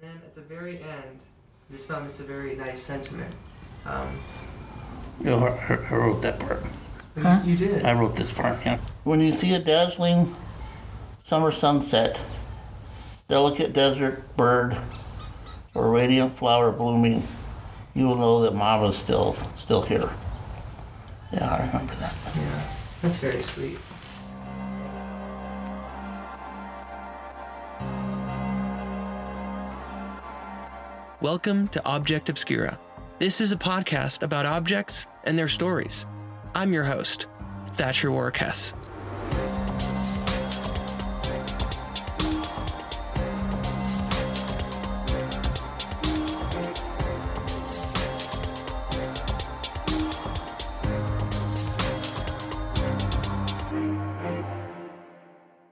And then at the very end, I just found this a very nice sentiment. Um, You know, I, I wrote that part. you- You did. I wrote this part, yeah. When you see a dazzling summer sunset, delicate desert bird, or radiant flower blooming, you will know that Mama's still still here. Yeah, I remember that. Yeah, that's very sweet. Welcome to Object Obscura. This is a podcast about objects and their stories. I'm your host, Thatcher Warwick.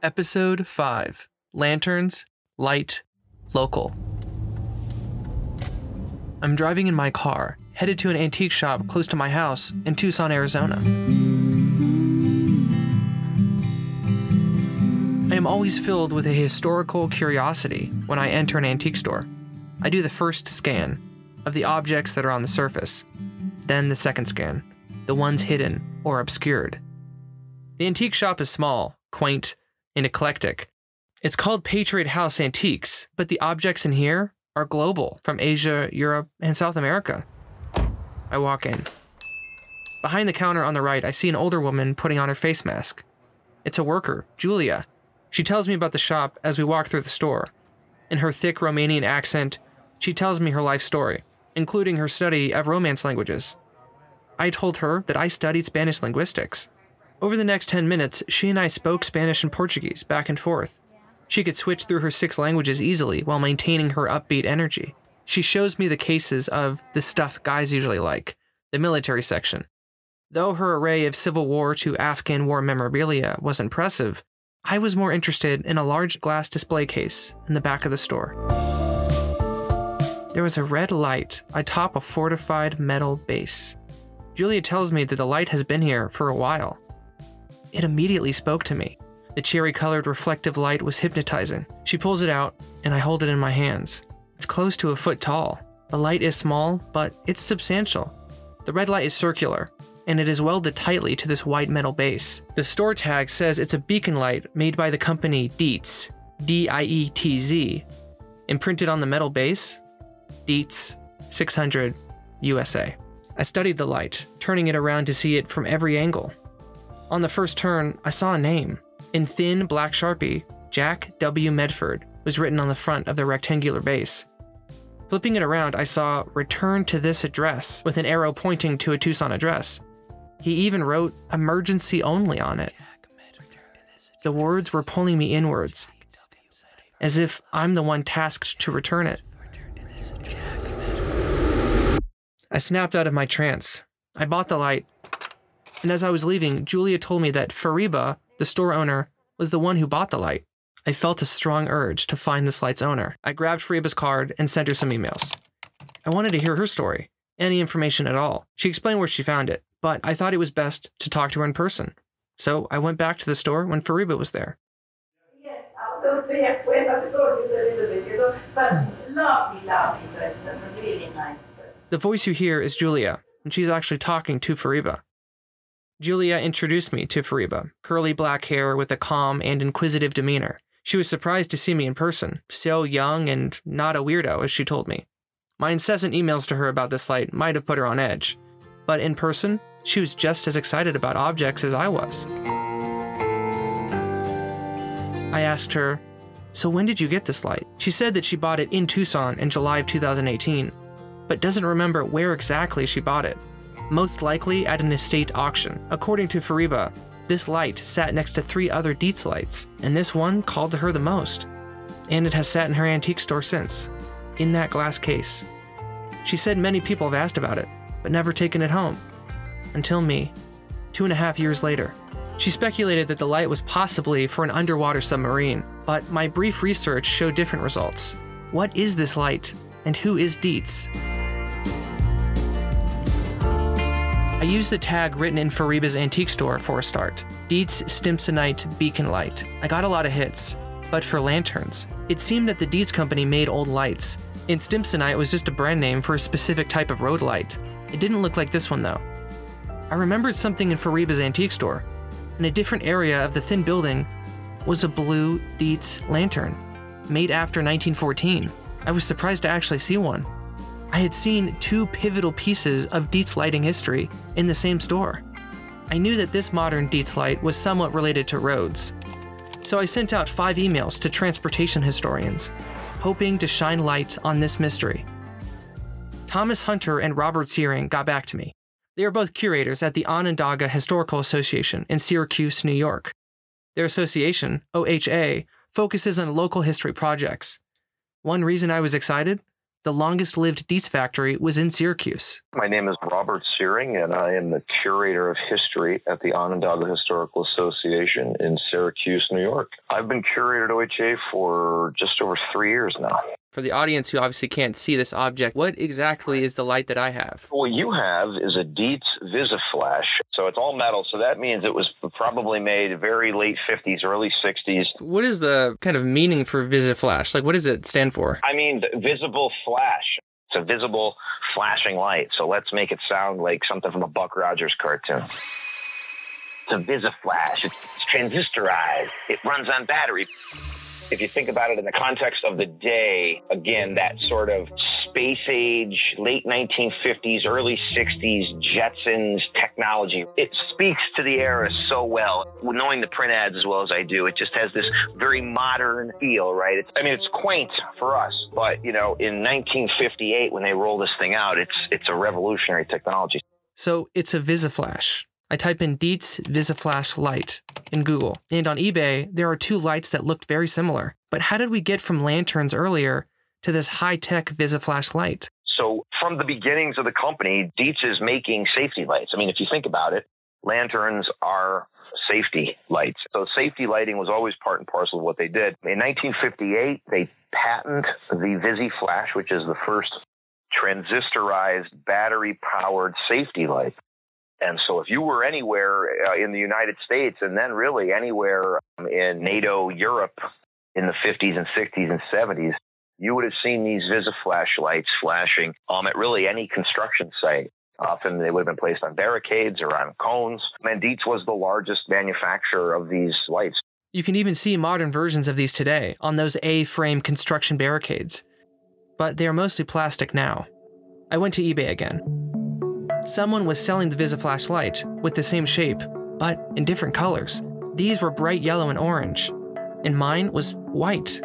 Episode 5 Lanterns, Light, Local. I'm driving in my car, headed to an antique shop close to my house in Tucson, Arizona. I am always filled with a historical curiosity when I enter an antique store. I do the first scan of the objects that are on the surface, then the second scan, the ones hidden or obscured. The antique shop is small, quaint, and eclectic. It's called Patriot House Antiques, but the objects in here are global from Asia, Europe, and South America. I walk in. Behind the counter on the right, I see an older woman putting on her face mask. It's a worker, Julia. She tells me about the shop as we walk through the store. In her thick Romanian accent, she tells me her life story, including her study of Romance languages. I told her that I studied Spanish linguistics. Over the next 10 minutes, she and I spoke Spanish and Portuguese back and forth. She could switch through her six languages easily while maintaining her upbeat energy. She shows me the cases of the stuff guys usually like, the military section. Though her array of Civil War to Afghan War memorabilia was impressive, I was more interested in a large glass display case in the back of the store. There was a red light atop a fortified metal base. Julia tells me that the light has been here for a while. It immediately spoke to me. The cherry colored reflective light was hypnotizing. She pulls it out, and I hold it in my hands. It's close to a foot tall. The light is small, but it's substantial. The red light is circular, and it is welded tightly to this white metal base. The store tag says it's a beacon light made by the company Dietz, D I E T Z. Imprinted on the metal base, Dietz 600 USA. I studied the light, turning it around to see it from every angle. On the first turn, I saw a name. In thin black sharpie, Jack W. Medford was written on the front of the rectangular base. Flipping it around, I saw return to this address with an arrow pointing to a Tucson address. He even wrote emergency only on it. The words were pulling me inwards, as if I'm the one tasked to return it. I snapped out of my trance. I bought the light, and as I was leaving, Julia told me that Fariba, the store owner, was the one who bought the light. I felt a strong urge to find this light's owner. I grabbed Fariba's card and sent her some emails. I wanted to hear her story, any information at all. She explained where she found it, but I thought it was best to talk to her in person. So I went back to the store when Fariba was there. Yes, out of the way of the door is a little bit, you know, but lovely, lovely person, really nice person. The voice you hear is Julia, and she's actually talking to Fariba. Julia introduced me to Fariba, curly black hair with a calm and inquisitive demeanor. She was surprised to see me in person, so young and not a weirdo, as she told me. My incessant emails to her about this light might have put her on edge, but in person, she was just as excited about objects as I was. I asked her, So when did you get this light? She said that she bought it in Tucson in July of 2018, but doesn't remember where exactly she bought it. Most likely at an estate auction. According to Fariba, this light sat next to three other Dietz lights, and this one called to her the most. And it has sat in her antique store since, in that glass case. She said many people have asked about it, but never taken it home. Until me, two and a half years later. She speculated that the light was possibly for an underwater submarine, but my brief research showed different results. What is this light, and who is Dietz? I used the tag written in Fariba's antique store for a start Dietz Stimsonite Beacon Light. I got a lot of hits. but for lanterns. It seemed that the Dietz company made old lights. In Stimsonite was just a brand name for a specific type of road light. It didn't look like this one though. I remembered something in Fariba's antique store. In a different area of the thin building was a blue Dietz lantern, made after 1914. I was surprised to actually see one. I had seen two pivotal pieces of Dietz lighting history in the same store. I knew that this modern Dietz light was somewhat related to roads, so I sent out five emails to transportation historians, hoping to shine light on this mystery. Thomas Hunter and Robert Searing got back to me. They are both curators at the Onondaga Historical Association in Syracuse, New York. Their association, OHA, focuses on local history projects. One reason I was excited the longest lived Dietz factory was in Syracuse. My name is Robert Searing, and I am the curator of history at the Onondaga Historical Association in Syracuse, New York. I've been curator at OHA for just over three years now. For the audience who obviously can't see this object, what exactly is the light that I have? What you have is a Dietz Visiflash. So it's all metal. So that means it was probably made very late 50s, early 60s. What is the kind of meaning for Visiflash? Like, what does it stand for? I mean, visible flash. It's a visible flashing light. So let's make it sound like something from a Buck Rogers cartoon. It's a Visiflash. It's transistorized. It runs on battery. If you think about it in the context of the day, again, that sort of space age, late 1950s, early 60s, Jetsons technology, it speaks to the era so well. Knowing the print ads as well as I do, it just has this very modern feel, right? It's, I mean, it's quaint for us, but you know, in 1958 when they roll this thing out, it's it's a revolutionary technology. So it's a Visiflash. I type in Dietz Visiflash light in Google, and on eBay, there are two lights that looked very similar. But how did we get from lanterns earlier to this high tech Visiflash light? So, from the beginnings of the company, Dietz is making safety lights. I mean, if you think about it, lanterns are safety lights. So, safety lighting was always part and parcel of what they did. In 1958, they patent the VisiFlash, which is the first transistorized battery powered safety light. And so, if you were anywhere uh, in the United States and then really anywhere um, in NATO Europe in the 50s and 60s and 70s, you would have seen these Visiflash lights flashing um, at really any construction site. Often they would have been placed on barricades or on cones. And was the largest manufacturer of these lights. You can even see modern versions of these today on those A frame construction barricades, but they are mostly plastic now. I went to eBay again. Someone was selling the Visiflash light with the same shape, but in different colors. These were bright yellow and orange, and mine was white,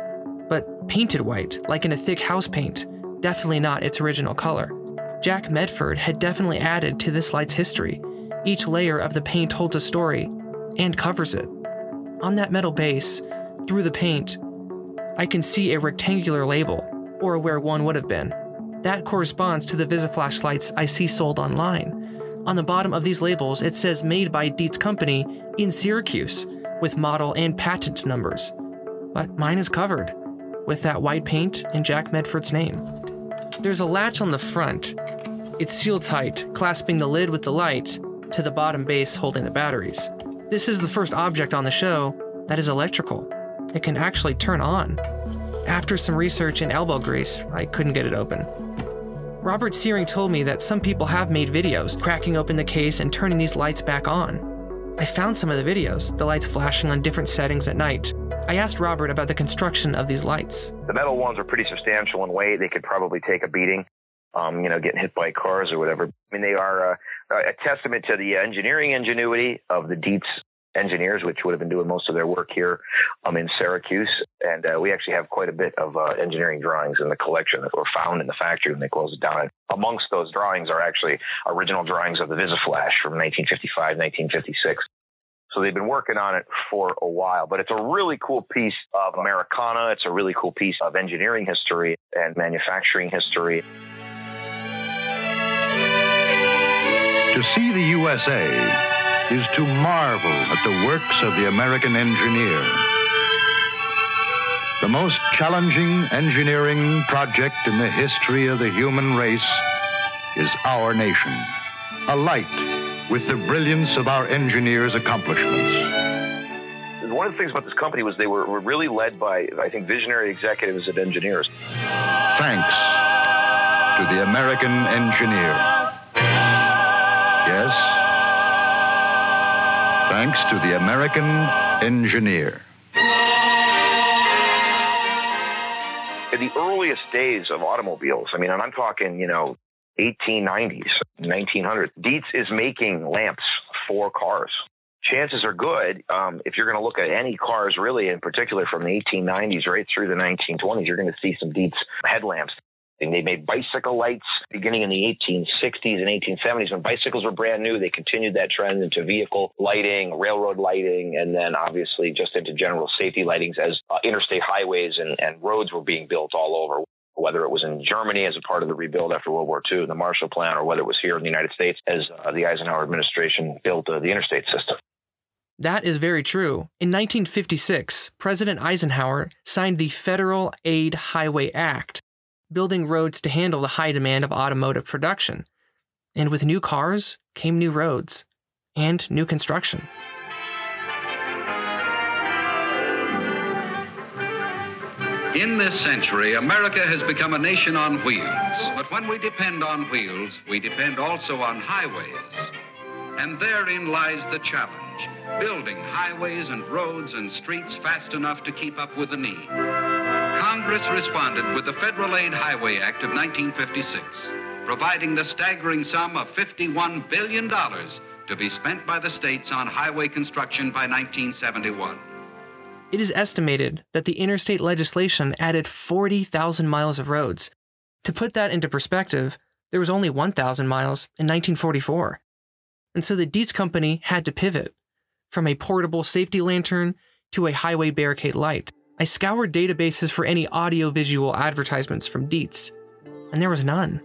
but painted white, like in a thick house paint, definitely not its original color. Jack Medford had definitely added to this light's history. Each layer of the paint holds a story and covers it. On that metal base, through the paint, I can see a rectangular label, or where one would have been. That corresponds to the Visiflash lights I see sold online. On the bottom of these labels, it says made by Dietz Company in Syracuse, with model and patent numbers. But mine is covered, with that white paint and Jack Medford's name. There's a latch on the front. It's sealed tight, clasping the lid with the light to the bottom base holding the batteries. This is the first object on the show that is electrical. It can actually turn on. After some research and elbow grease, I couldn't get it open. Robert Searing told me that some people have made videos cracking open the case and turning these lights back on. I found some of the videos, the lights flashing on different settings at night. I asked Robert about the construction of these lights. The metal ones are pretty substantial in weight. They could probably take a beating, um, you know, getting hit by cars or whatever. I mean, they are uh, a testament to the engineering ingenuity of the Dietz engineers, which would have been doing most of their work here um, in Syracuse. And uh, we actually have quite a bit of uh, engineering drawings in the collection that were found in the factory when they closed it down. Amongst those drawings are actually original drawings of the Visiflash from 1955, 1956. So they've been working on it for a while, but it's a really cool piece of Americana. It's a really cool piece of engineering history and manufacturing history. To see the USA is to marvel at the works of the American engineer. The most challenging engineering project in the history of the human race is our nation. A light with the brilliance of our engineers' accomplishments. one of the things about this company was they were, were really led by, I think, visionary executives and engineers. Thanks to the American engineer. Yes. Thanks to the American engineer. In the earliest days of automobiles, I mean, and I'm talking, you know, 1890s, 1900s, Dietz is making lamps for cars. Chances are good, um, if you're going to look at any cars, really, in particular from the 1890s right through the 1920s, you're going to see some Dietz headlamps. And they made bicycle lights beginning in the 1860s and 1870s when bicycles were brand new. They continued that trend into vehicle lighting, railroad lighting, and then obviously just into general safety lightings as uh, interstate highways and, and roads were being built all over whether it was in Germany as a part of the rebuild after World War II, the Marshall Plan, or whether it was here in the United States as uh, the Eisenhower administration built uh, the interstate system. That is very true. In 1956, President Eisenhower signed the Federal Aid Highway Act, building roads to handle the high demand of automotive production. And with new cars came new roads and new construction. In this century, America has become a nation on wheels. But when we depend on wheels, we depend also on highways. And therein lies the challenge building highways and roads and streets fast enough to keep up with the need. Congress responded with the Federal Aid Highway Act of 1956, providing the staggering sum of $51 billion to be spent by the states on highway construction by 1971. It is estimated that the interstate legislation added 40,000 miles of roads. To put that into perspective, there was only 1,000 miles in 1944. And so the Dietz Company had to pivot from a portable safety lantern to a highway barricade light. I scoured databases for any audio-visual advertisements from Dietz, and there was none.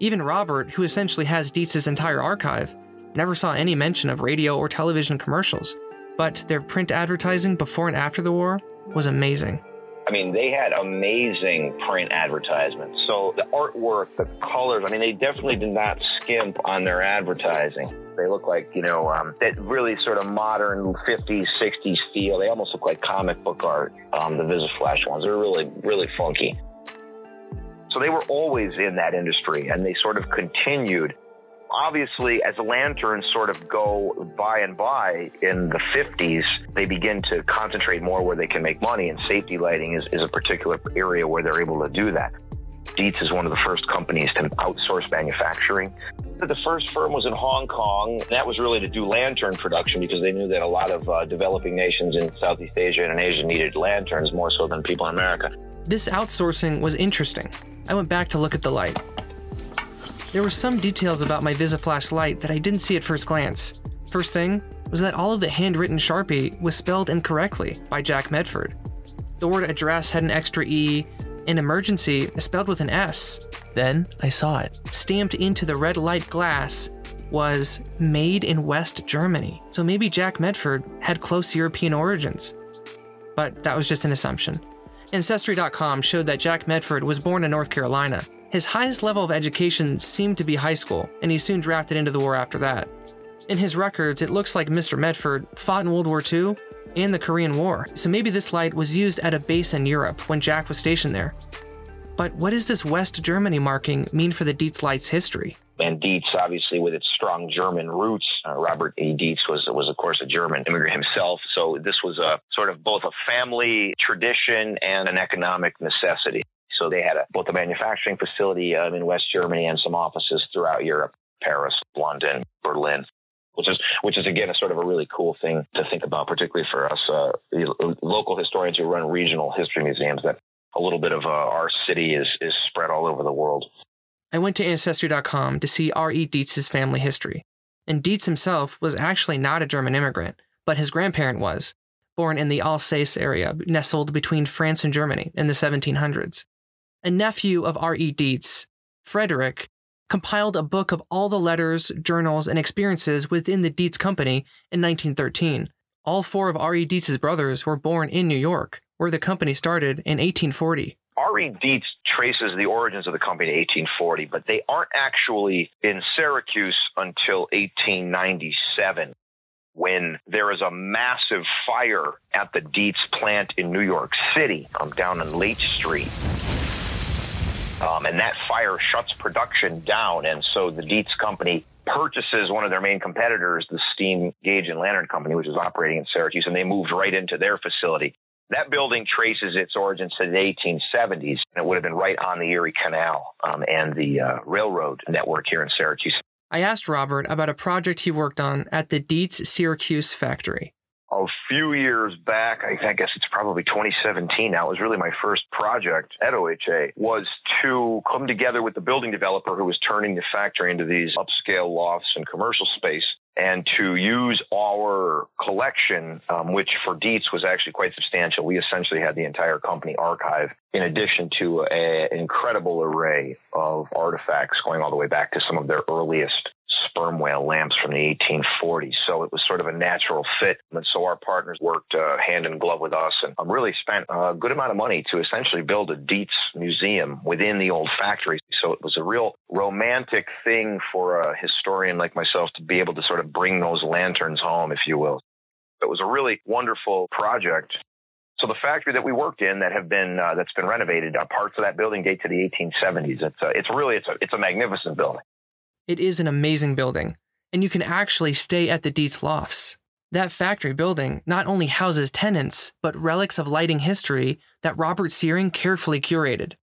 Even Robert, who essentially has Dietz's entire archive, never saw any mention of radio or television commercials, but their print advertising before and after the war was amazing. I mean, they had amazing print advertisements. So the artwork, the colors, I mean, they definitely did not skimp on their advertising. They look like, you know, um, that really sort of modern 50s, 60s feel. They almost look like comic book art, um, the Visiflash ones. They're really, really funky. So they were always in that industry and they sort of continued obviously, as lanterns sort of go by and by in the 50s, they begin to concentrate more where they can make money, and safety lighting is, is a particular area where they're able to do that. Dietz is one of the first companies to outsource manufacturing. The first firm was in Hong Kong. That was really to do lantern production because they knew that a lot of uh, developing nations in Southeast Asia and in Asia needed lanterns more so than people in America. This outsourcing was interesting. I went back to look at the light. There were some details about my VisiFlash light that I didn't see at first glance. First thing was that all of the handwritten Sharpie was spelled incorrectly by Jack Medford. The word address had an extra E, and emergency is spelled with an S. Then I saw it. Stamped into the red light glass was made in West Germany. So maybe Jack Medford had close European origins. But that was just an assumption. Ancestry.com showed that Jack Medford was born in North Carolina his highest level of education seemed to be high school, and he soon drafted into the war after that. In his records, it looks like Mr. Medford fought in World War II and the Korean War, so maybe this light was used at a base in Europe when Jack was stationed there. But what does this West Germany marking mean for the Dietz light's history? And Dietz, obviously, with its strong German roots, uh, Robert E. Dietz was was of course a German immigrant himself. So this was a sort of both a family tradition and an economic necessity. So they had a, both a manufacturing facility um, in West Germany and some offices throughout Europe, Paris, London, Berlin. Which is, which is again a sort of a really cool thing to think about, particularly for us uh, local historians who run regional history museums. That a little bit of uh, our city is is spread all over the world. I went to Ancestry.com to see R.E. Dietz's family history. And Dietz himself was actually not a German immigrant, but his grandparent was, born in the Alsace area, nestled between France and Germany in the 1700s a nephew of R.E. Dietz, Frederick, compiled a book of all the letters, journals, and experiences within the Dietz Company in 1913. All four of R.E. Dietz's brothers were born in New York, where the company started in 1840. R.E. Dietz traces the origins of the company to 1840, but they aren't actually in Syracuse until 1897. when there is a massive fire at the Dietz plant in New York City, um, down on Lake Street. Um, and that fire shuts production down. And so the Dietz company purchases one of their main competitors, the Steam Gauge and Lantern Company, which is operating in Syracuse, and they moved right into their facility. That building traces its origins to the 1870s, and it would have been right on the Erie Canal um, and the uh, railroad network here in Syracuse. I asked Robert about a project he worked on at the Dietz Syracuse factory. A few years back, I guess it's probably 2017 now, it was really my first project at OHA, was to come together with the building developer who was turning the factory into these upscale lofts and commercial space and to use our collection, um, which for Dietz was actually quite substantial. We essentially had the entire company archive in addition to an incredible array of artifacts going all the way back to some of their earliest sperm whale lamps from the 1840s. So it was sort of a natural fit. And so our partners worked uh, hand in glove with us and um, really spent a good amount of money to essentially build a Dietz museum within the old factory. So it was a real romantic thing for a historian like myself to be able to sort of bring those lanterns home, if you will. It was a really wonderful project. So the factory that we worked in that have been uh, that's been renovated, uh, parts of that building date to the 1870s. It's uh, it's really it's a it's a magnificent building. It is an amazing building, and you can actually stay at the Dietz Lofts. That factory building not only houses tenants, but relics of lighting history that Robert Searing carefully curated.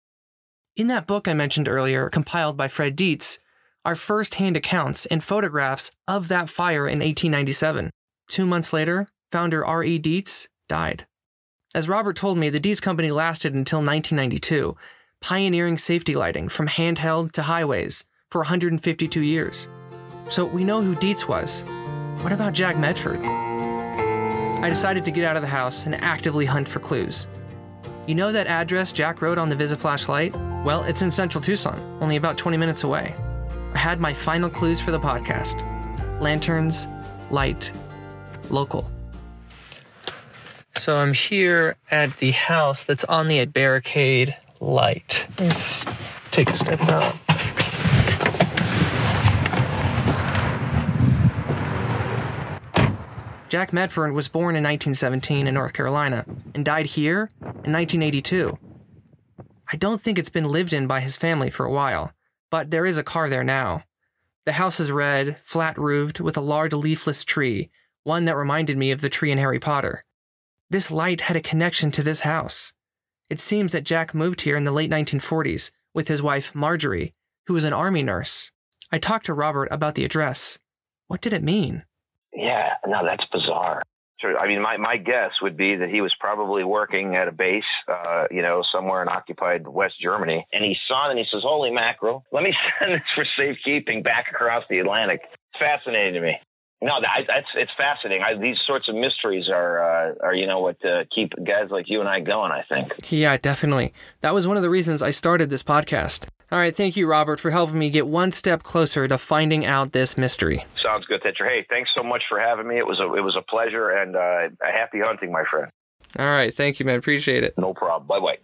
In that book I mentioned earlier, compiled by Fred Dietz, are first hand accounts and photographs of that fire in 1897. Two months later, founder R.E. Dietz died. As Robert told me, the Dietz company lasted until 1992, pioneering safety lighting from handheld to highways for 152 years. So we know who Dietz was. What about Jack Medford? I decided to get out of the house and actively hunt for clues. You know that address Jack wrote on the VisiFlash light? Well, it's in central Tucson, only about 20 minutes away. I had my final clues for the podcast lanterns, light, local. So I'm here at the house that's on the barricade light. Let's take a step out. Jack Medford was born in 1917 in North Carolina and died here in 1982. I don't think it's been lived in by his family for a while, but there is a car there now. The house is red, flat roofed, with a large leafless tree, one that reminded me of the tree in Harry Potter. This light had a connection to this house. It seems that Jack moved here in the late 1940s with his wife, Marjorie, who was an army nurse. I talked to Robert about the address. What did it mean? Yeah, no, that's bizarre. I mean, my, my guess would be that he was probably working at a base, uh, you know, somewhere in occupied West Germany. And he saw it and he says, Holy mackerel, let me send this for safekeeping back across the Atlantic. It's fascinating to me. No, that, that's it's fascinating. I, these sorts of mysteries are uh, are you know what uh, keep guys like you and I going. I think. Yeah, definitely. That was one of the reasons I started this podcast. All right, thank you, Robert, for helping me get one step closer to finding out this mystery. Sounds good, Thatcher. Hey, thanks so much for having me. It was a it was a pleasure and uh, a happy hunting, my friend. All right, thank you, man. Appreciate it. No problem. Bye bye.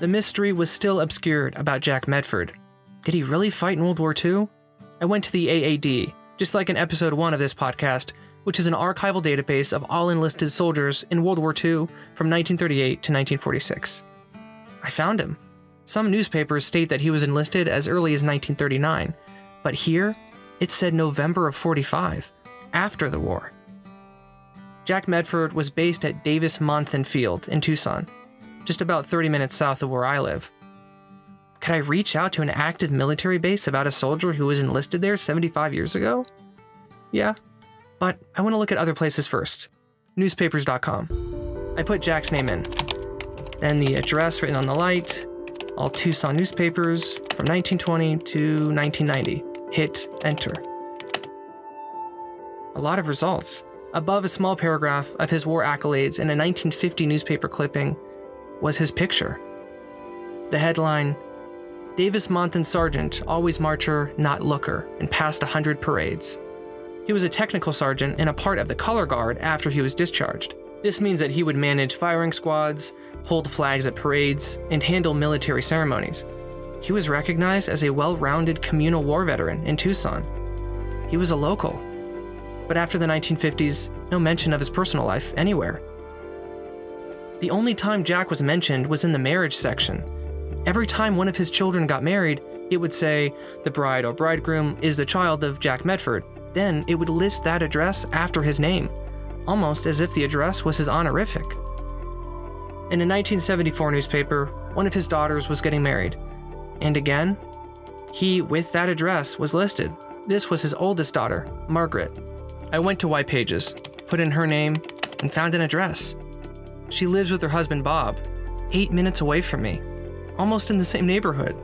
The mystery was still obscured about Jack Medford. Did he really fight in World War II? I went to the AAD, just like in episode 1 of this podcast, which is an archival database of all enlisted soldiers in World War II from 1938 to 1946. I found him. Some newspapers state that he was enlisted as early as 1939, but here it said November of 45, after the war. Jack Medford was based at Davis Monthan Field in Tucson, just about 30 minutes south of where I live. Could I reach out to an active military base about a soldier who was enlisted there 75 years ago? Yeah, but I want to look at other places first. Newspapers.com. I put Jack's name in. Then the address written on the light, all Tucson newspapers from 1920 to 1990. Hit enter. A lot of results. Above a small paragraph of his war accolades in a 1950 newspaper clipping was his picture. The headline Davis Monthan Sergeant, always marcher, not looker, and passed a 100 parades. He was a technical sergeant and a part of the color guard after he was discharged. This means that he would manage firing squads, hold flags at parades, and handle military ceremonies. He was recognized as a well rounded communal war veteran in Tucson. He was a local. But after the 1950s, no mention of his personal life anywhere. The only time Jack was mentioned was in the marriage section. Every time one of his children got married, it would say, the bride or bridegroom is the child of Jack Medford. Then it would list that address after his name, almost as if the address was his honorific. In a 1974 newspaper, one of his daughters was getting married. And again, he, with that address, was listed. This was his oldest daughter, Margaret. I went to White Pages, put in her name, and found an address. She lives with her husband, Bob, eight minutes away from me, almost in the same neighborhood.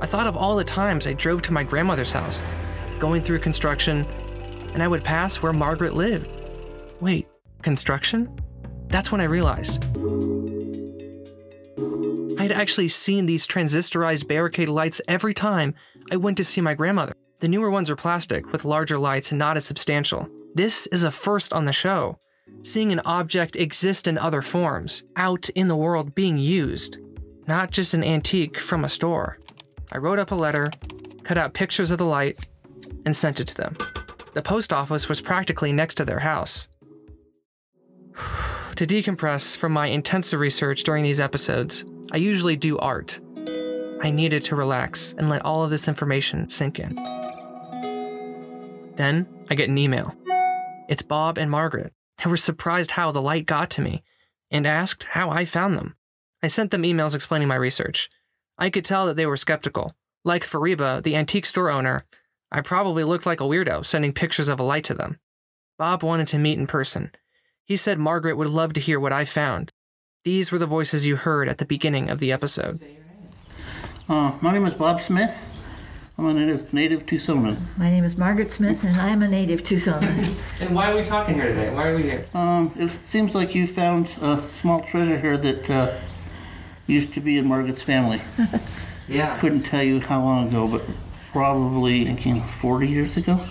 I thought of all the times I drove to my grandmother's house, going through construction, and I would pass where Margaret lived. Wait, construction? That's when I realized. I had actually seen these transistorized barricade lights every time I went to see my grandmother. The newer ones are plastic with larger lights and not as substantial. This is a first on the show. Seeing an object exist in other forms, out in the world being used, not just an antique from a store. I wrote up a letter, cut out pictures of the light, and sent it to them. The post office was practically next to their house. to decompress from my intensive research during these episodes, I usually do art. I needed to relax and let all of this information sink in. Then I get an email. It's Bob and Margaret. They were surprised how the light got to me and asked how I found them. I sent them emails explaining my research. I could tell that they were skeptical. Like Fariba, the antique store owner, I probably looked like a weirdo sending pictures of a light to them. Bob wanted to meet in person. He said Margaret would love to hear what I found. These were the voices you heard at the beginning of the episode. Uh, my name is Bob Smith. I'm a native, native Tucsonan. My name is Margaret Smith, and I am a native Tucsonan. And why are we talking here today? Why are we here? Um, it seems like you found a small treasure here that uh, used to be in Margaret's family. Yeah. Couldn't tell you how long ago, but probably thinking 40 years ago.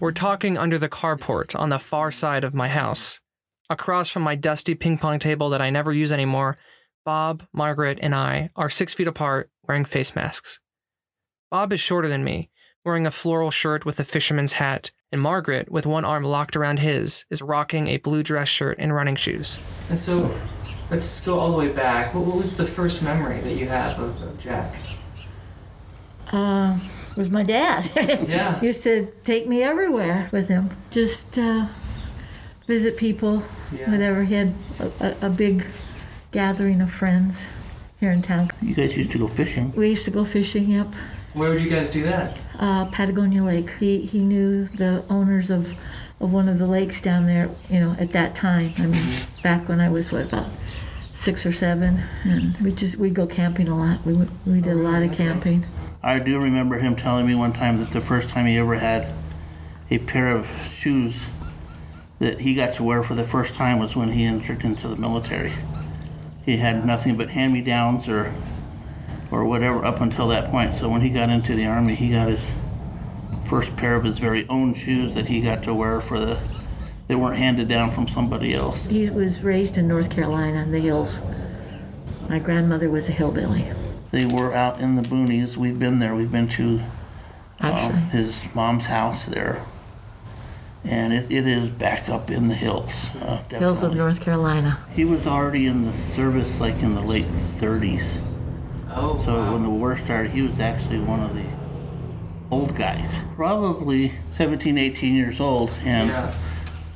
We're talking under the carport on the far side of my house. Across from my dusty ping pong table that I never use anymore, Bob, Margaret, and I are six feet apart wearing face masks. Bob is shorter than me, wearing a floral shirt with a fisherman's hat, and Margaret, with one arm locked around his, is rocking a blue dress shirt and running shoes. And so, let's go all the way back. What, what was the first memory that you have of, of Jack? uh, was my dad. Yeah. Used to take me everywhere with him. Just uh, visit people, Yeah. whatever. He had a, a, a big gathering of friends here in town. You guys used to go fishing. We used to go fishing. Yep. Where would you guys do that? uh, Patagonia Lake. He he knew the owners of of one of the lakes down there. You know, at that time. I mean, back when I was what about six or seven, and we just we go camping a lot. We we did a lot of camping. I do remember him telling me one time that the first time he ever had a pair of shoes that he got to wear for the first time was when he entered into the military. He had nothing but hand-me-downs or or whatever up until that point. So when he got into the army, he got his first pair of his very own shoes that he got to wear for the they weren't handed down from somebody else. He was raised in North Carolina in the hills. My grandmother was a hillbilly. They were out in the boonies. We've been there. We've been to um, his mom's house there. And it, it is back up in the hills. Uh, hills of. North Carolina. He was already in the service like in the late 30s. Oh, So when the war started, he was actually one of the old guys. Probably 17, 18 years old. And, Yeah.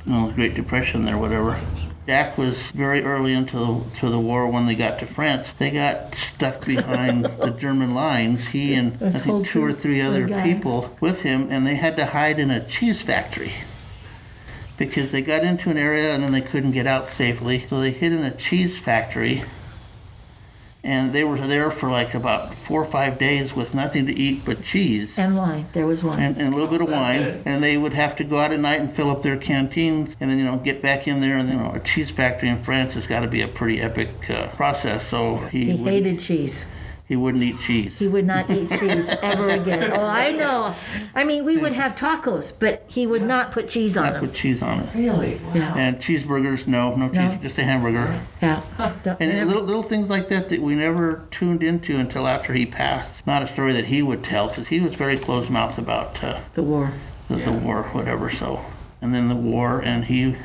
You know, the Great Depression there, whatever. Jack was very early into the, to the war when they got to France. They got stuck behind the German lines. He and I That's think two or three other people with him, and they had to hide in a cheese factory because they got into an area and then they couldn't get out safely. So they hid in a cheese factory, and they were there for like about four or five days with nothing to eat but cheese And wine. There was wine. and, and a little bit of That's wine, good. and they would have to go out at night and fill up their canteens, and then you know get back in there. And you know, a cheese factory in France has got to be a pretty epic uh, process. So he, he would, hated cheese. He wouldn't eat cheese. He would not eat cheese ever again. Oh, I know. I mean, we would have tacos, but he would not put cheese on Not them. put cheese on it. Really? Yeah, And cheeseburgers, no, no cheese, No. just a hamburger. yeah. Don't- And never- little little things like that that we never tuned into until after he passed. Not a story that he would tell because he was very closed mouthed about uh, the war. the, the war, whatever. So, and then the war, and he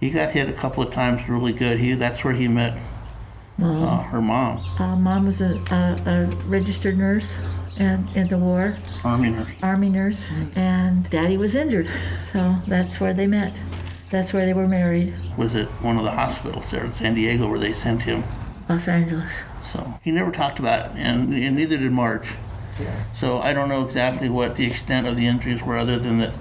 he got hit a couple of times really good. He that's where he met uh, her mom, Uh, Mom was a, a, a registered nurse and in the war, army nurse. army nurse, and Daddy was injured. So that's where they met. That's where they were married, Was at one of the hospitals there in San Diego where they sent him. Los Angeles. So he never talked about it, and, and neither did Marge. So I don't know exactly what the extent of the injuries were, other than that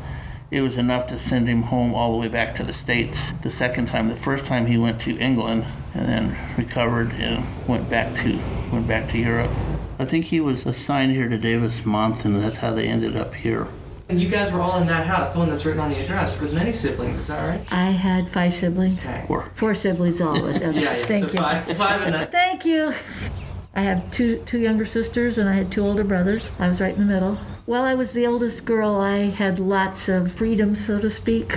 it was enough to send him home all the way back to the States the second time. The first time he went to England and then recovered and went back to went back to Europe. I think he was assigned here to Davis Month, and that's how they ended up here. And you guys were all in that house, the one that's written on the address, with many siblings. Is that right? I had five siblings. Okay. Or Four siblings all. Yeah, yeah. Thank so you. Five, five in that. Thank you. I have two two younger sisters and I had two older brothers. I was right in the middle. While I was the oldest girl, I had lots of freedom, so to speak.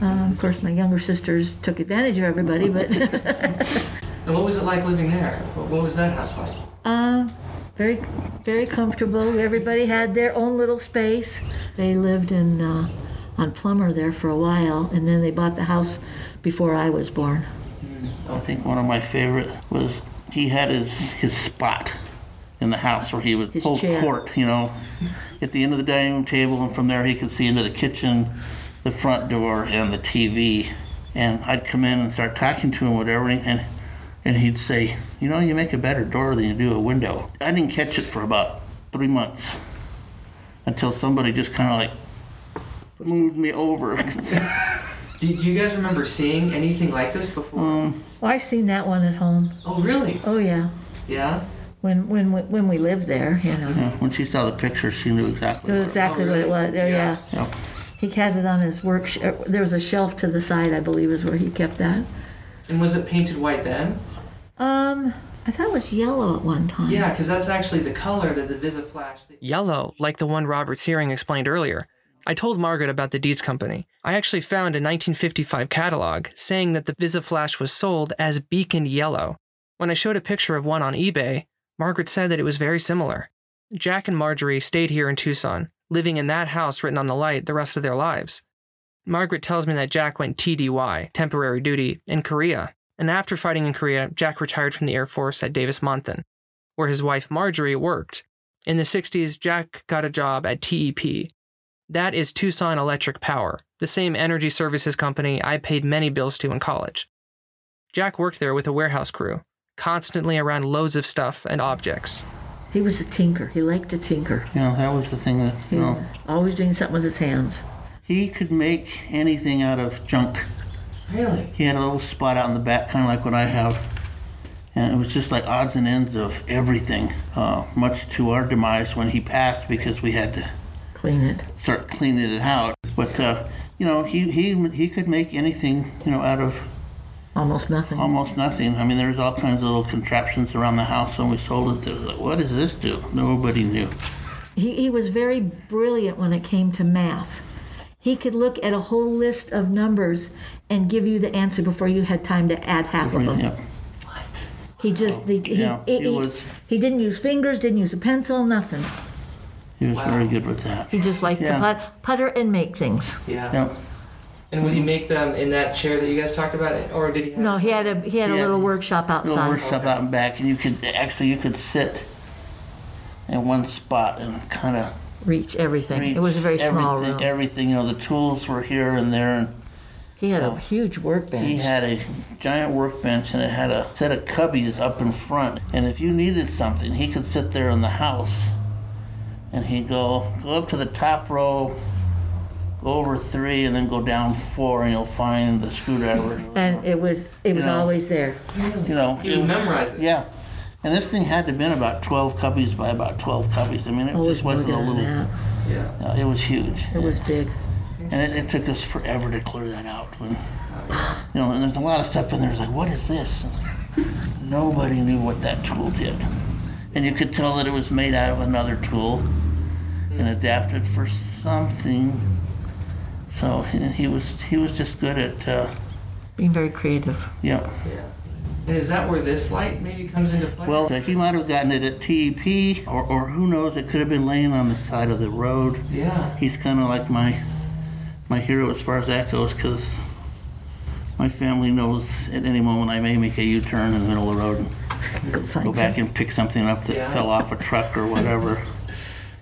Um, of course, my younger sisters took advantage of everybody, but And what was it like living there? What, what was that house like? uh, very very comfortable. Everybody had their own little space. They lived in uh, on Plummer there for a while, and then they bought the house before I was born. I think one of my favorite was he had his his spot in the house where he would His hold chair. court, you know, at the end of the dining room table, and from there he could see into the kitchen, the front door, and the TV. And I'd come in and start talking to him, whatever, and and he'd say, "You know, you make a better door than you do a window." I didn't catch it for about three months until somebody just kind of like moved me over. Do, do you guys remember seeing anything like this before? Um, Well, I've seen that one at home. oh, really? Oh yeah, Yeah. when when we- when we lived there, you know. yeah, when she saw the picture, she knew exactly. It was what it exactly Oh, what it really? was. There, Yeah. yeah. Yep. He had it on his work. Sh- uh, there was a shelf to the side, I believe, is where he kept that. And was it painted white then? Um, I thought it was yellow at one time. Yeah, because that's actually the color that the VisiFlash. Yellow, like the one Robert Searing explained earlier. I told Margaret about the Dietz Company. I actually found a 1955 catalog saying that the VisiFlash was sold as beacon yellow. When I showed a picture of one on eBay, Margaret said that it was very similar. Jack and Marjorie stayed here in Tucson, living in that house written on the light the rest of their lives. Margaret tells me that Jack went TDY, temporary duty, in Korea, and after fighting in Korea, Jack retired from the Air Force at Davis Monthan, where his wife Marjorie worked. In the 60s, Jack got a job at TEP. That is Tucson Electric Power, the same energy services company I paid many bills to in college. Jack worked there with a warehouse crew, constantly around loads of stuff and objects. He was a tinker. He liked to tinker. You know, that was the thing that, He you know, always doing something with his hands. he could make anything out of junk. Really? He had a little spot out in the back, kind of like what I have. And it was just like odds and ends of everything, uh, much to our demise when he passed because we had to Clean it. start cleaning it out. But, uh, you know, he, he, he could make anything, you know, out of Almost nothing. almost nothing. I mean, there's all kinds of little contraptions around the house when we sold it. Was like, what does this do? Nobody knew. He, he was very brilliant when it came to math. He could look at a whole list of numbers and give you the answer before you had time to add half of them. Yeah. He just the, he, Yeah, he he- was- he didn't use fingers, didn't use a pencil, nothing. He was very good with that. He just liked Yeah. to put, putter and make things. Yeah. Yeah. And would he make them in that chair that you guys talked about, or did he? Have No, he had a he had a Yeah. little workshop little outside. workshop out and back, and you could actually you could sit in one spot and kind of Reach everything. it was a very small everything, room. Everything, you know, the tools were here and there, and he had a oh. huge workbench. he had a giant workbench, and it had a set of cubbies up in front. And if you needed something, he could sit there in the house, and he'd go go up to the top row, go over three, and then go down four, and you'll find the screwdriver. and it was it was You know. always there. you know, He would memorize it. Yeah. And this thing had to have been about 12 cubbies by about 12 cubbies. I mean, it Always just wasn't a little. Yeah. uh, it was huge. It was big. And it, it took us forever to clear that out. When, you know, and there's a lot of stuff in there. It's like, what is this? Nobody knew what that tool did. and you could tell that it was made out of another tool and adapted for something. So he, he was he was just good at uh, Being very creative. yeah. And is that where this light maybe comes into play? Well, he might have gotten it at TEP, or, or who knows? It could have been laying on the side of the road. yeah. He's kind of like my my hero as far as that goes, because my family knows at any moment I may make a U-turn in the middle of the road and Go go back some. and pick something up that Yeah. fell off a truck or whatever.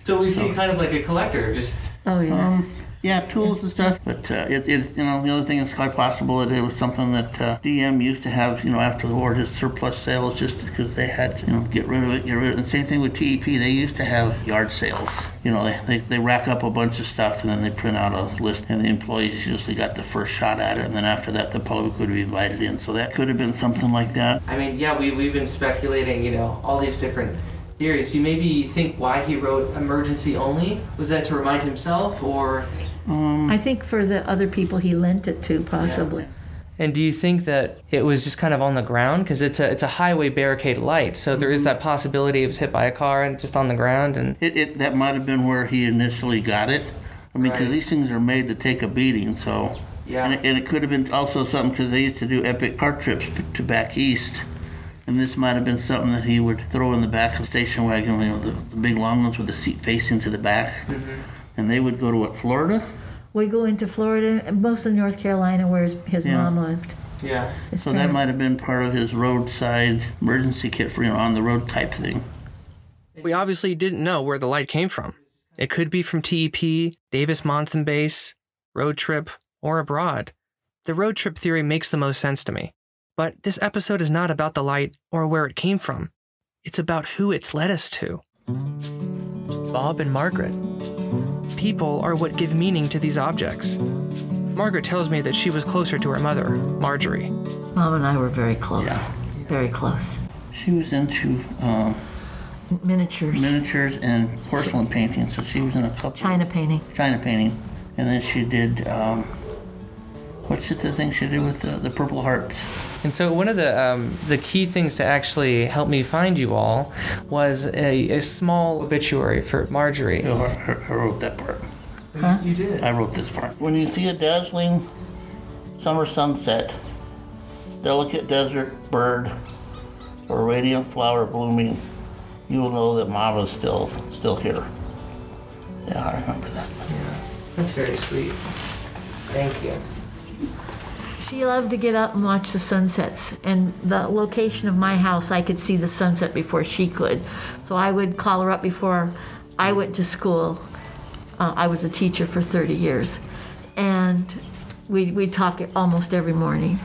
So we see kind of like a collector, just Oh, yes. Um, yeah, tools and stuff. But uh, it, it, you know, the other thing is quite possible that it was something that uh, DM used to have, you know, after the war, just surplus sales, just because they had to, you know, get rid of it, get rid of it. And same thing with TEP. They used to have yard sales. You know, they, they, they rack up a bunch of stuff and then they print out a list, and the employees usually got the first shot at it, and then after that, the public would be invited in. So that could have been something like that. I mean, yeah, we, we've been speculating, you know, all these different theories. Do you maybe think why he wrote emergency only? Was that to remind himself, or? Um, I think for the other people he lent it to, possibly. And do you think that it was just kind of on the ground because it's a it's a highway barricade light, so there is mm-hmm. that possibility it was hit by a car and just on the ground and It, it that might have been where he initially got it. I mean, because Right. these things are made to take a beating, so. Yeah. And it, and it could have been also something because they used to do epic car trips to back east, and this might have been something that he would throw in the back of the station wagon, you know, the, the big long ones with the seat facing to the back, Mm-hmm. and they would go to what Florida. We go into Florida, and mostly North Carolina, where his, his Yeah. mom lived. yeah. His So that might have been part of his roadside emergency kit for you know on the road type thing. We obviously didn't know where the light came from. It could be from TEP, Davis Monthan Base, road trip, or abroad. The road trip theory makes the most sense to me. But this episode is not about the light or where it came from. It's about who it's led us to. Bob and Margaret. People are what give meaning to these objects. Margaret tells me that she was closer to her mother, Marjorie. Mom and I were very close. Yeah. Very close. She was into um, Miniatures, miniatures and porcelain painting, so she was in a couple. China painting. China painting, and then she did um, what's it, the thing she did with the, the Purple Hearts? And so one of the um, the key things to actually help me find you all was a, a small obituary for Marjorie. You I, I wrote that part. Huh? You did. I wrote this part. When you see a dazzling summer sunset, delicate desert bird, or radiant flower blooming, you will know that Mama's still still here. Yeah, I remember that. Yeah, That's very sweet. Thank you. She loved to get up and watch the sunsets. And the location of my house, I could see the sunset before she could. So I would call her up before I went to school. Uh, I was a teacher for 30 years. And we we talk almost every morning.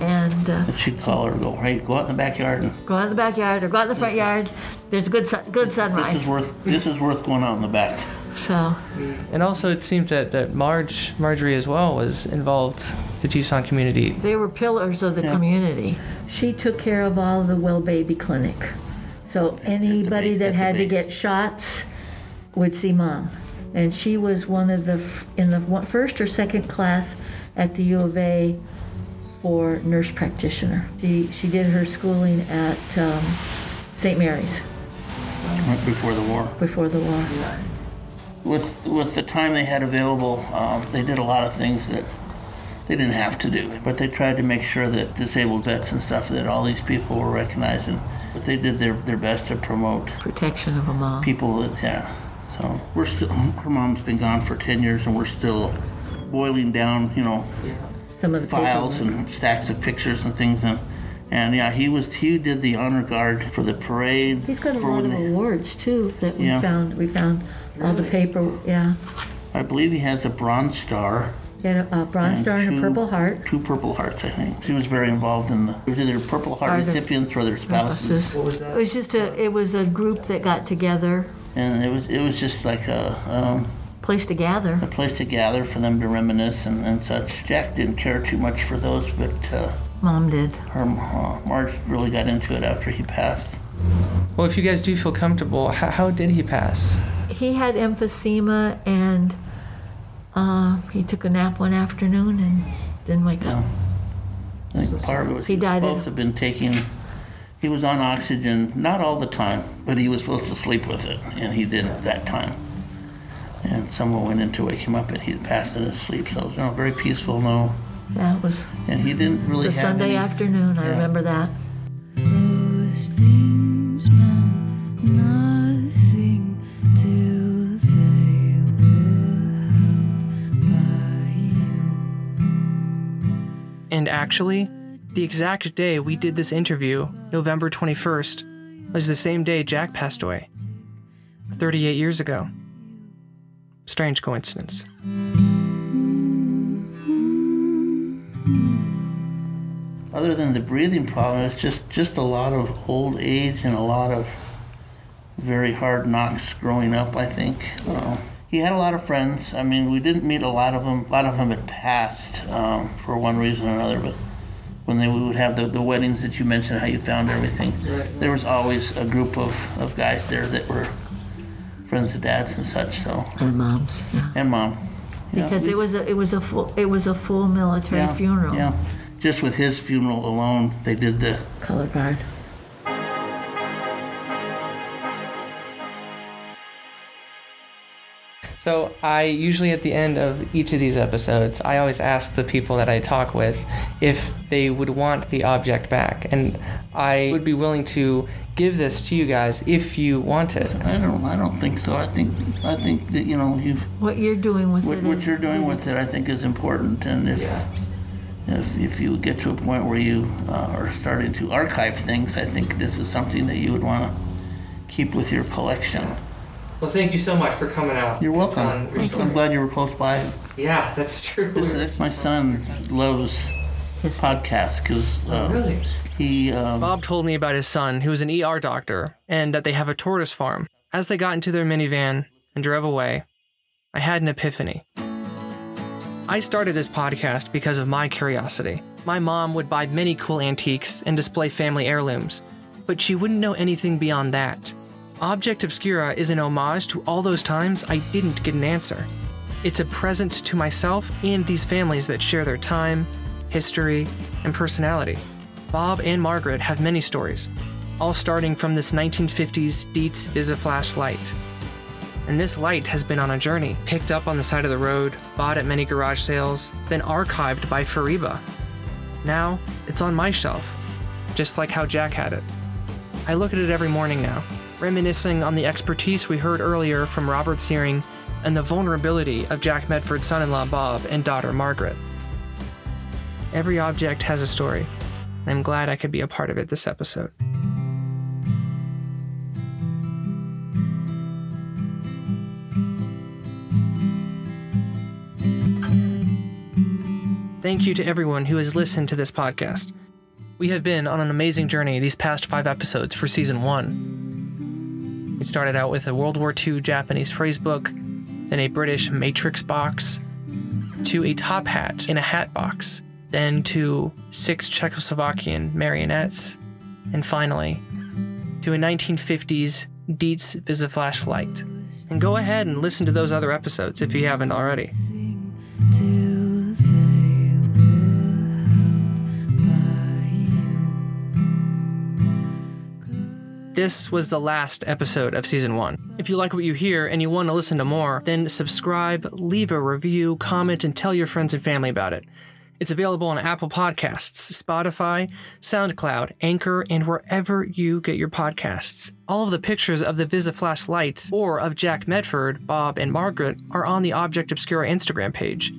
And uh, She'd call her and go, hey, go out in the backyard and go out in the backyard or go out in the front yard. There's a good sun, good this sunrise. is worth this is worth going out in the back. So And also, it seems that, that Marge, Marjorie as well, was involved the Tucson community. they were pillars of the Yeah. community. She took care of all of the well baby clinic. So anybody ba- that had to get shots would see mom. And she was one of the, f- in the one- first or second class at the U of A for nurse practitioner. She, she did her schooling at um, St. Mary's right before the war. before the war. With with the time they had available, um, they did a lot of things that they didn't have to do, but they tried to make sure that disabled vets and stuff that all these people were recognized, and but they did their their best to promote Protection of a mom. people that yeah. So we're still her mom's been gone for ten years, and we're still boiling down, you know, Some of the files and stacks of pictures and things and. And yeah, he was he did the honor guard for the parade. He's got a lot of they- awards too that we Yeah. found. We found all the paper. Yeah, I believe he has a bronze star. he had a, a bronze and star and a two- purple heart. Two Purple Hearts, I think. She was very involved in the. It was either Purple Heart Are the- recipients or their spouses, Spouses. What was It that? was just a. It was a group that got together, and it was it was just like a um, place to gather. a place to gather for them to reminisce and, and such. Jack didn't care too much for those, but uh, Mom did. her uh, Marge really got into it after he passed. Well, if you guys do feel comfortable, how, how did he pass? He had emphysema and uh, he took a nap one afternoon and didn't wake up. I think part of it was He he died supposed at- to have been taking He was on oxygen, not all the time, but he was supposed to sleep with it, and he didn't that time. And someone went in to wake him up, and he passed in his sleep. So it was you know, very peaceful, no. Yeah, it was, And he didn't it really was a have Sunday any, afternoon. I Yeah. remember that. Actually, the exact day we did this interview, November 21st, was the same day Jack passed away. 38 years ago. Strange coincidence. other than the breathing problem, it's just just a lot of old age and a lot of very hard knocks growing up. I think uh, he had a lot of friends. I mean, we didn't meet a lot of them. A lot of them had passed um, for one reason or another. But when they we would have the, the weddings that you mentioned, how you found everything, there was always a group of, of guys there that were friends of dads and such. So And mom's, yeah. and mom. Yeah, Because we- it was a, it was a full, it was a full military yeah, funeral. Yeah, just with his funeral alone, they did the Color guard. So, I usually at the end of each of these episodes, I always ask the people that I talk with if they would want the object back. And I would be willing to give this to you guys if you want it. I don't. I don't think so. I think. I think that you know you've What you're doing with what, it. what is- you're doing with it. I think is important. And if if if you get to a point where you uh, are starting to archive things, I think this is something that you would want to keep with your collection. Well, thank you so much for coming out. You're welcome. on your I'm. I'm glad you were close by. Yeah, that's true. That's my son loves podcasts because uh, Really? he um, Bob told me about his son, who is an ER doctor, and that they have a tortoise farm. As they got into their minivan and drove away, I had an epiphany. I started this podcast because of my curiosity. My mom would buy many cool antiques and display family heirlooms, but she wouldn't know anything beyond that. Object Obscura is an homage to all those times I didn't get an answer. It's a present to myself and these families that share their time, history, and personality. Bob and Margaret have many stories, all starting from this 1950s Dietz Visiflash light. And this light has been on a journey, picked up on the side of the road, bought at many garage sales, then archived by Fariba. Now, it's on my shelf, just like how Jack had it. I look at it every morning now, reminiscing on the expertise we heard earlier from Robert Searing and the vulnerability of Jack Medford's son in law Bob and daughter Margaret. Every object has a story, and I'm glad I could be a part of it this episode. Thank you to everyone who has listened to this podcast. We have been on an amazing journey these past five episodes for season one. We started out with a World War II Japanese phrase book, then a British matrix box, to a top hat in a hat box, then to six Czechoslovakian marionettes, and finally to a 1950s Dietz Visiflash light. And go ahead and listen to those other episodes if you haven't already. This was the last episode of season one. If you like what you hear and you want to listen to more, then subscribe, leave a review, comment, and tell your friends and family about it. It's available on Apple Podcasts, Spotify, SoundCloud, Anchor, and wherever you get your podcasts. All of the pictures of the Visiflash lights or of Jack Medford, Bob, and Margaret are on the Object Obscura Instagram page.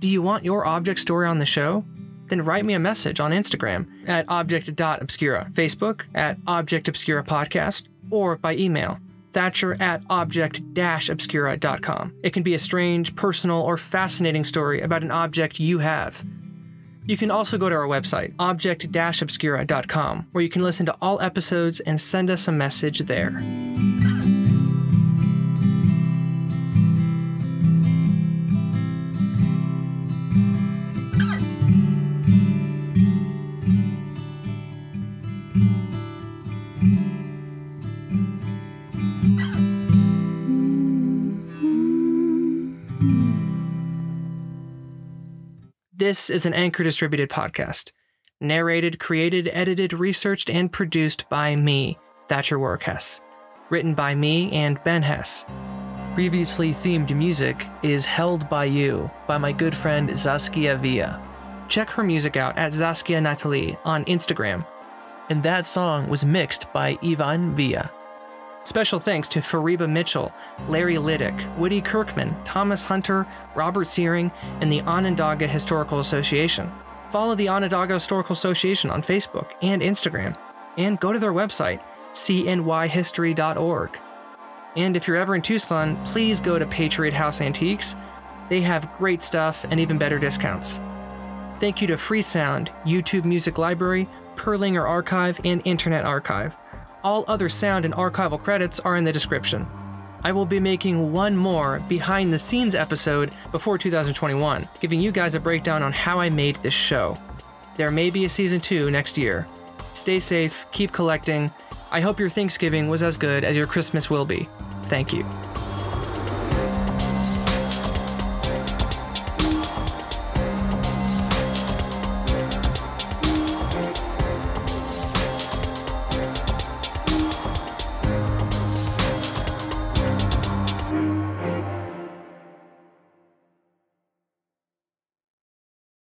Do you want your object story on the show? Then write me a message on Instagram at object.obscura, Facebook at Object Obscura Podcast, or by email thatcher at object-obscura.com. It can be a strange, personal, or fascinating story about an object you have. You can also go to our website, object-obscura.com, where you can listen to all episodes and send us a message there. This is an Anchor distributed podcast. Narrated, created, edited, researched, and produced by me, Thatcher Workhess. Written by me and Ben Hess. Previously themed music is Held by You by my good friend Zaskia Villa. Check her music out at Zaskia Natalie on Instagram. And that song was mixed by Ivan Villa. Special thanks to Fariba Mitchell, Larry Liddick, Woody Kirkman, Thomas Hunter, Robert Searing, and the Onondaga Historical Association. Follow the Onondaga Historical Association on Facebook and Instagram, and go to their website, cnyhistory.org. And if you're ever in Tucson, please go to Patriot House Antiques. They have great stuff and even better discounts. Thank you to Freesound, YouTube Music Library, Prelinger Archive, and Internet Archive. All other sound and archival credits are in the description. I will be making one more behind the scenes episode before 2021, giving you guys a breakdown on how I made this show. There may be a season 2 next year. Stay safe, keep collecting. I hope your Thanksgiving was as good as your Christmas will be. Thank you.